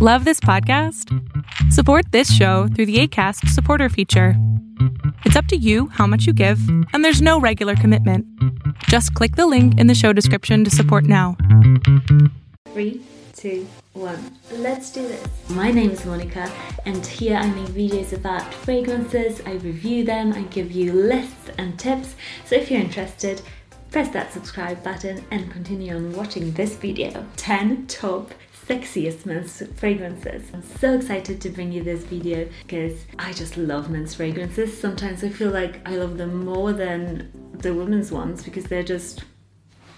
Love this podcast? Support this show through the ACAST supporter feature. It's up to you how much you give, and there's no regular commitment. Just click the link in the show description to support now. Three, two, one. Let's do this. My name is Monika, and here I make videos about fragrances. I review them, I give you lists and tips. So if you're interested, press that subscribe button and continue on watching this video. 10 top sexiest men's fragrances. I'm so excited to bring you this video because I just love men's fragrances. Sometimes I feel like I love them more than the women's ones because they're just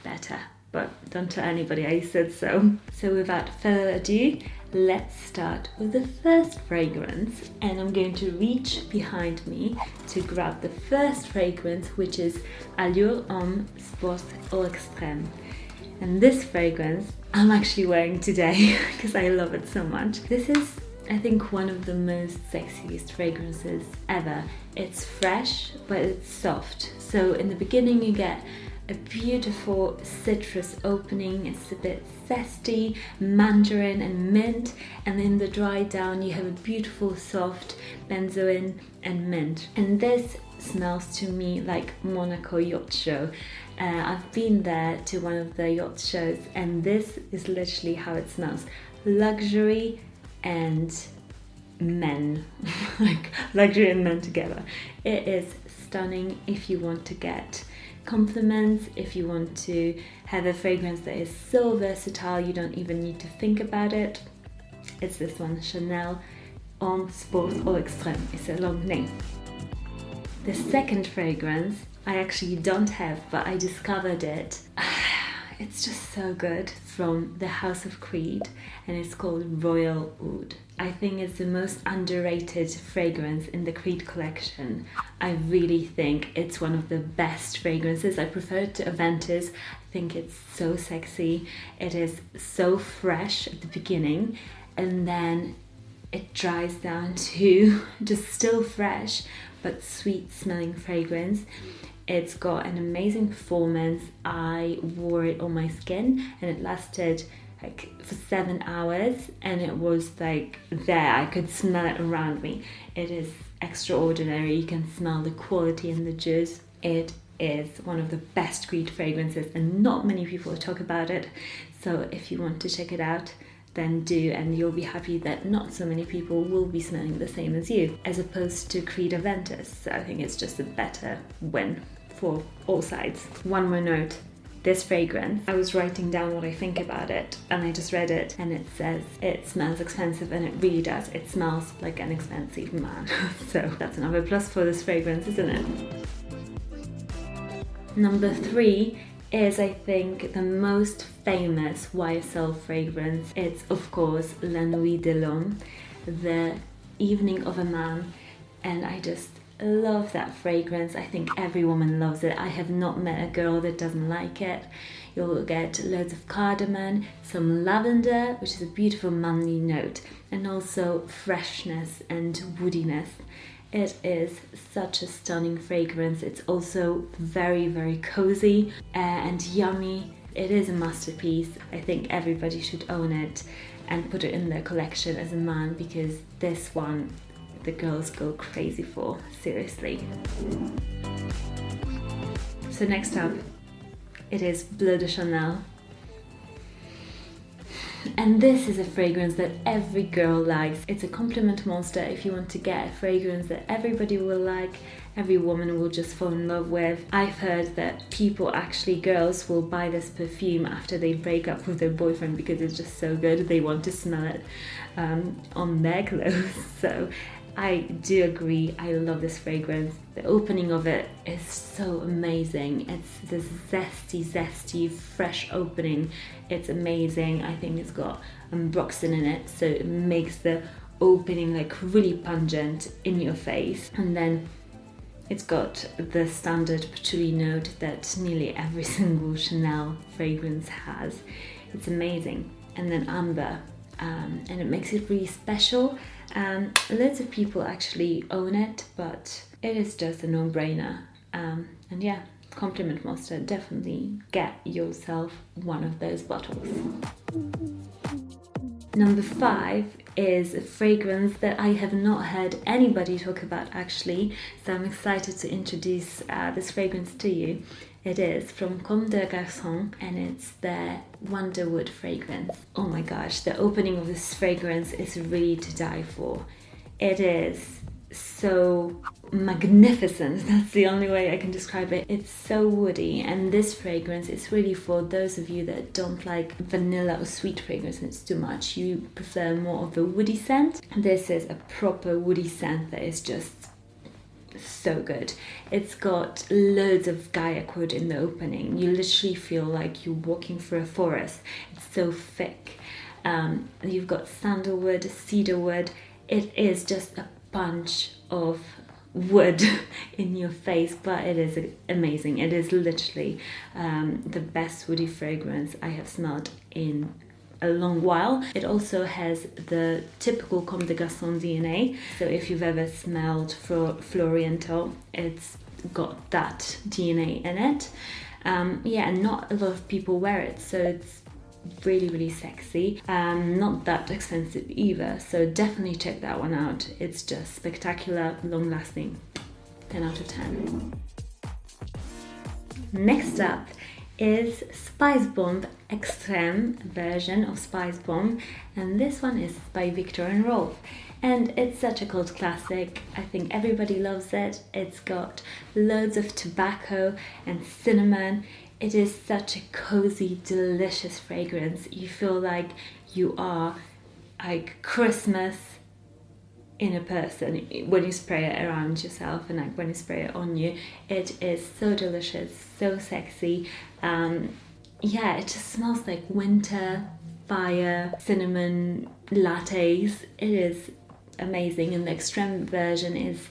better. But don't tell anybody I said so. So without further ado, let's start with the first fragrance and I'm going to reach behind me to grab the first fragrance which is Allure Homme Sport Eau Extrême. And this fragrance I'm actually wearing today because I love it so much. This is, I think, one of the most sexiest fragrances ever. It's fresh, but it's soft. So in the beginning, you get a beautiful citrus opening. It's a bit zesty, mandarin and mint, and in the dry down you have a beautiful soft benzoin and mint. And this smells to me like Monaco Yacht Show. Uh, I've been there to one of the yacht shows, and this is literally how it smells luxury and men like luxury and men together. It is stunning if you want to get compliments, if you want to have a fragrance that is so versatile you don't even need to think about it. It's this one Chanel Homme Sport Eau Extrême. It's a long name. The second fragrance I actually don't have, but I discovered it. It's just so good from the House of Creed and it's called Royal Oud. I think it's the most underrated fragrance in the Creed collection. I really think it's one of the best fragrances. I prefer it to Aventus. I think it's so sexy. It is so fresh at the beginning and then it dries down to just still fresh but sweet smelling fragrance. It's got an amazing performance. I wore it on my skin and it lasted like for seven hours and it was like there. I could smell it around me. It is extraordinary. You can smell the quality in the juice. It is one of the best Creed fragrances and not many people talk about it. So if you want to check it out, then do, and you'll be happy that not so many people will be smelling the same as you, as opposed to Creed Aventus. So I think it's just a better win for all sides. One more note this fragrance, I was writing down what I think about it and I just read it and it says it smells expensive and it really does. It smells like an expensive man. so that's another plus for this fragrance, isn't it? Number three is, I think, the most famous YSL fragrance. It's, of course, La Nuit de l'Homme, the evening of a man. And I just love that fragrance. I think every woman loves it. I have not met a girl that doesn't like it. You'll get loads of cardamom, some lavender, which is a beautiful manly note, and also freshness and woodiness. It is such a stunning fragrance. It's also very, very cozy uh, and yummy. It is a masterpiece. I think everybody should own it and put it in their collection as a man because this one the girls go crazy for, seriously. So, next up, it is Bleu de Chanel. And this is a fragrance that every girl likes. It's a compliment monster if you want to get a fragrance that everybody will like, every woman will just fall in love with. I've heard that people, actually, girls, will buy this perfume after they break up with their boyfriend because it's just so good. They want to smell it um, on their clothes. So I do agree. I love this fragrance. The opening of it is so amazing. It's this zesty, zesty, fresh opening. It's amazing. I think it's got ambroxan in it, so it makes the opening like really pungent in your face. And then it's got the standard patchouli note that nearly every single Chanel fragrance has. It's amazing. And then amber, um, and it makes it really special um, lots of people actually own it, but it is just a no brainer. Um, and yeah, Compliment Monster, definitely get yourself one of those bottles. Number five is a fragrance that I have not heard anybody talk about actually, so I'm excited to introduce uh, this fragrance to you. It is from Comme des Garçons and it's their Wonderwood fragrance. Oh my gosh, the opening of this fragrance is really to die for. It is so magnificent. That's the only way I can describe it. It's so woody, and this fragrance is really for those of you that don't like vanilla or sweet fragrance it's too much. You prefer more of a woody scent. This is a proper woody scent that is just so good. It's got loads of guaiac wood in the opening. You literally feel like you're walking through a forest. It's so thick. Um, you've got sandalwood, cedarwood. It is just a bunch of wood in your face, but it is amazing. It is literally um, the best woody fragrance I have smelled in a long while. It also has the typical Comme des Garçons DNA. So if you've ever smelled Floriental, it's got that DNA in it. Um, yeah, and not a lot of people wear it, so it's really really sexy um not that expensive either so definitely check that one out it's just spectacular long lasting 10 out of 10 next up is Spice Bomb Extreme version of Spice Bomb, and this one is by Viktor and Rolf. And it's such a cult classic. I think everybody loves it. It's got loads of tobacco and cinnamon. It is such a cozy, delicious fragrance. You feel like you are like Christmas in a person when you spray it around yourself and like when you spray it on you. It is so delicious, so sexy. Um, yeah, it just smells like winter, fire, cinnamon lattes. It is amazing, and the extreme version is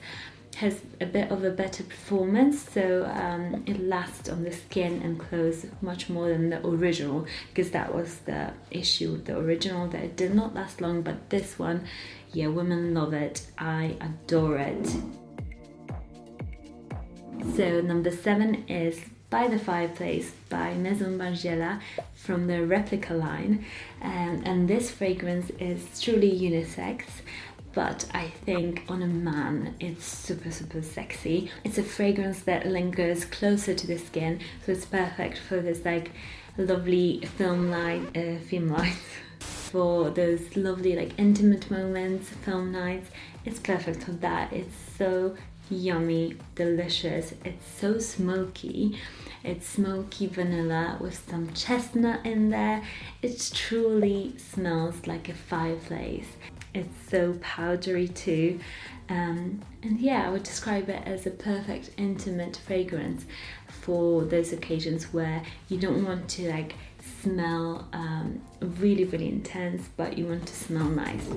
has a bit of a better performance so um, it lasts on the skin and clothes much more than the original because that was the issue with the original that it did not last long but this one yeah women love it I adore it so number seven is by the Fireplace by Maison Margiela from the replica line um, and this fragrance is truly unisex but I think on a man it's super super sexy. It's a fragrance that lingers closer to the skin, so it's perfect for this like lovely film light, uh, film lights. for those lovely like intimate moments, film nights. It's perfect for that. It's so yummy, delicious. It's so smoky. It's smoky vanilla with some chestnut in there. It truly smells like a fireplace. It's so powdery too. Um, and yeah, I would describe it as a perfect intimate fragrance for those occasions where you don't want to like smell um, really, really intense, but you want to smell nice.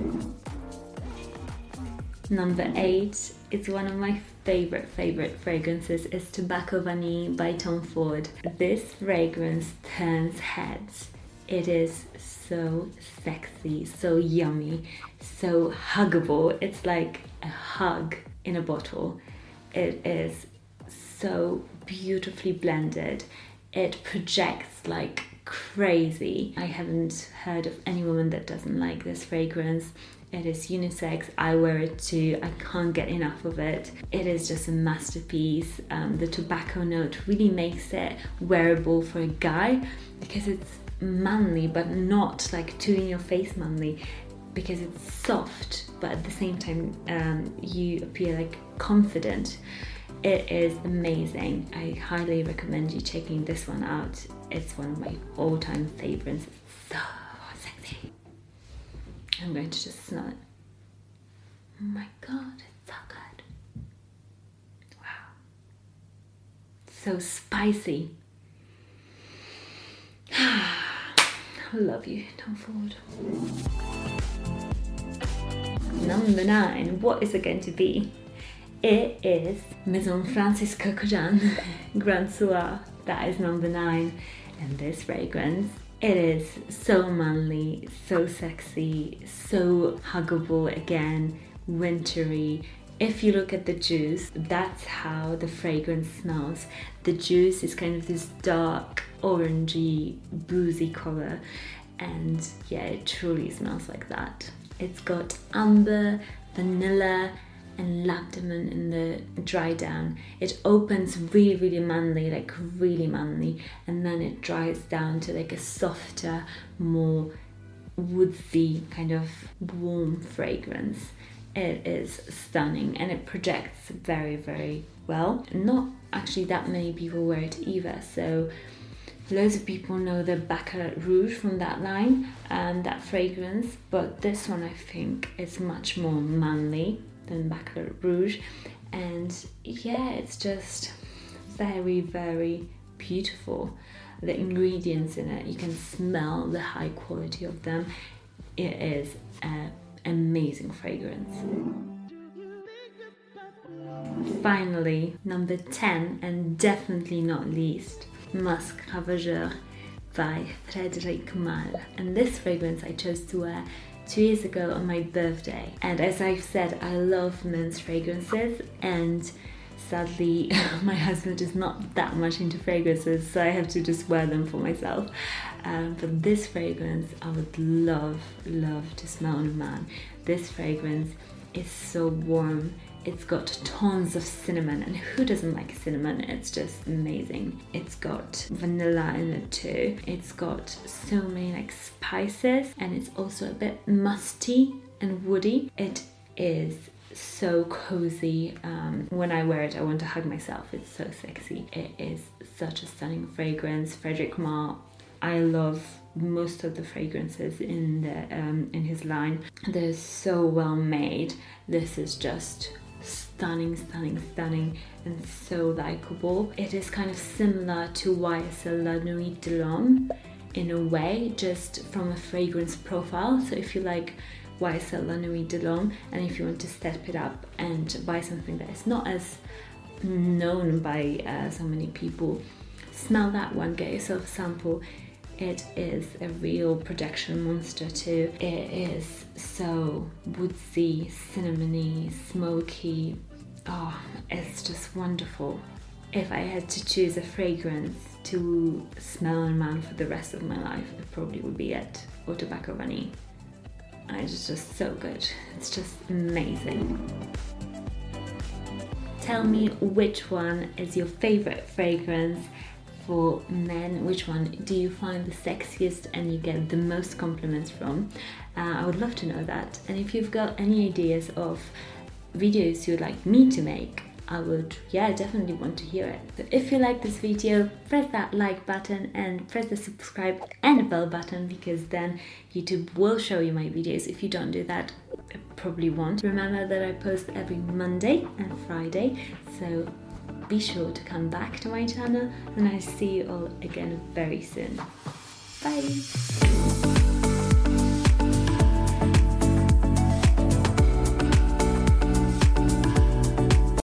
Number eight is one of my favorite, favorite fragrances is Tobacco Vanille by Tom Ford. This fragrance turns heads. It is so sexy, so yummy, so huggable. It's like a hug in a bottle. It is so beautifully blended. It projects like crazy. I haven't heard of any woman that doesn't like this fragrance. It is unisex. I wear it too. I can't get enough of it. It is just a masterpiece. Um, the tobacco note really makes it wearable for a guy because it's manly but not like too in your face manly because it's soft but at the same time um, you appear like confident it is amazing i highly recommend you checking this one out it's one of my all-time favorites it's so sexy i'm going to just smell it oh my god it's so good wow so spicy I love you, Tom Ford. Number nine, what is it going to be? It is Maison Francis Kurkdjian Grand Soir. That is number nine. And this fragrance, it is so manly, so sexy, so huggable again, wintry, if you look at the juice, that's how the fragrance smells. The juice is kind of this dark, orangey, boozy color, and yeah, it truly smells like that. It's got amber, vanilla, and lemon in the dry down. It opens really, really manly, like really manly, and then it dries down to like a softer, more woodsy kind of warm fragrance. It is stunning and it projects very, very well. Not actually that many people wear it either, so loads of people know the Baccarat Rouge from that line and that fragrance, but this one I think is much more manly than Rouge, and yeah, it's just very, very beautiful. The ingredients in it, you can smell the high quality of them. It is an amazing fragrance. Finally, number 10, and definitely not least, Musk Ravageur by Frédéric Malle. And this fragrance I chose to wear two years ago on my birthday. And as I've said, I love men's fragrances and sadly my husband is not that much into fragrances so I have to just wear them for myself. Um, but this fragrance I would love, love to smell on a man. This fragrance is so warm it's got tons of cinnamon, and who doesn't like cinnamon? It's just amazing. It's got vanilla in it too. It's got so many like spices, and it's also a bit musty and woody. It is so cozy. Um, when I wear it, I want to hug myself. It's so sexy. It is such a stunning fragrance. Frédéric Malle. I love most of the fragrances in the um, in his line. They're so well made. This is just stunning, stunning, stunning, and so likable. It is kind of similar to YSL La Nuit de l'Homme in a way, just from a fragrance profile. So if you like La Nuit de l'Homme, and if you want to step it up and buy something that is not as known by uh, so many people, smell that one, get yourself a sample. It is a real projection monster too. It is so woodsy, cinnamony, smoky. Oh, it's just wonderful. If I had to choose a fragrance to smell on man for the rest of my life, it probably would be it, or Tobacco Vanille. It's just so good. It's just amazing. Tell me which one is your favorite fragrance for men, which one do you find the sexiest and you get the most compliments from? Uh, I would love to know that. And if you've got any ideas of videos you'd like me to make, I would, yeah, definitely want to hear it. So if you like this video, press that like button and press the subscribe and the bell button because then YouTube will show you my videos. If you don't do that, it probably won't. Remember that I post every Monday and Friday, so be sure to come back to my channel and I see you all again very soon. Bye!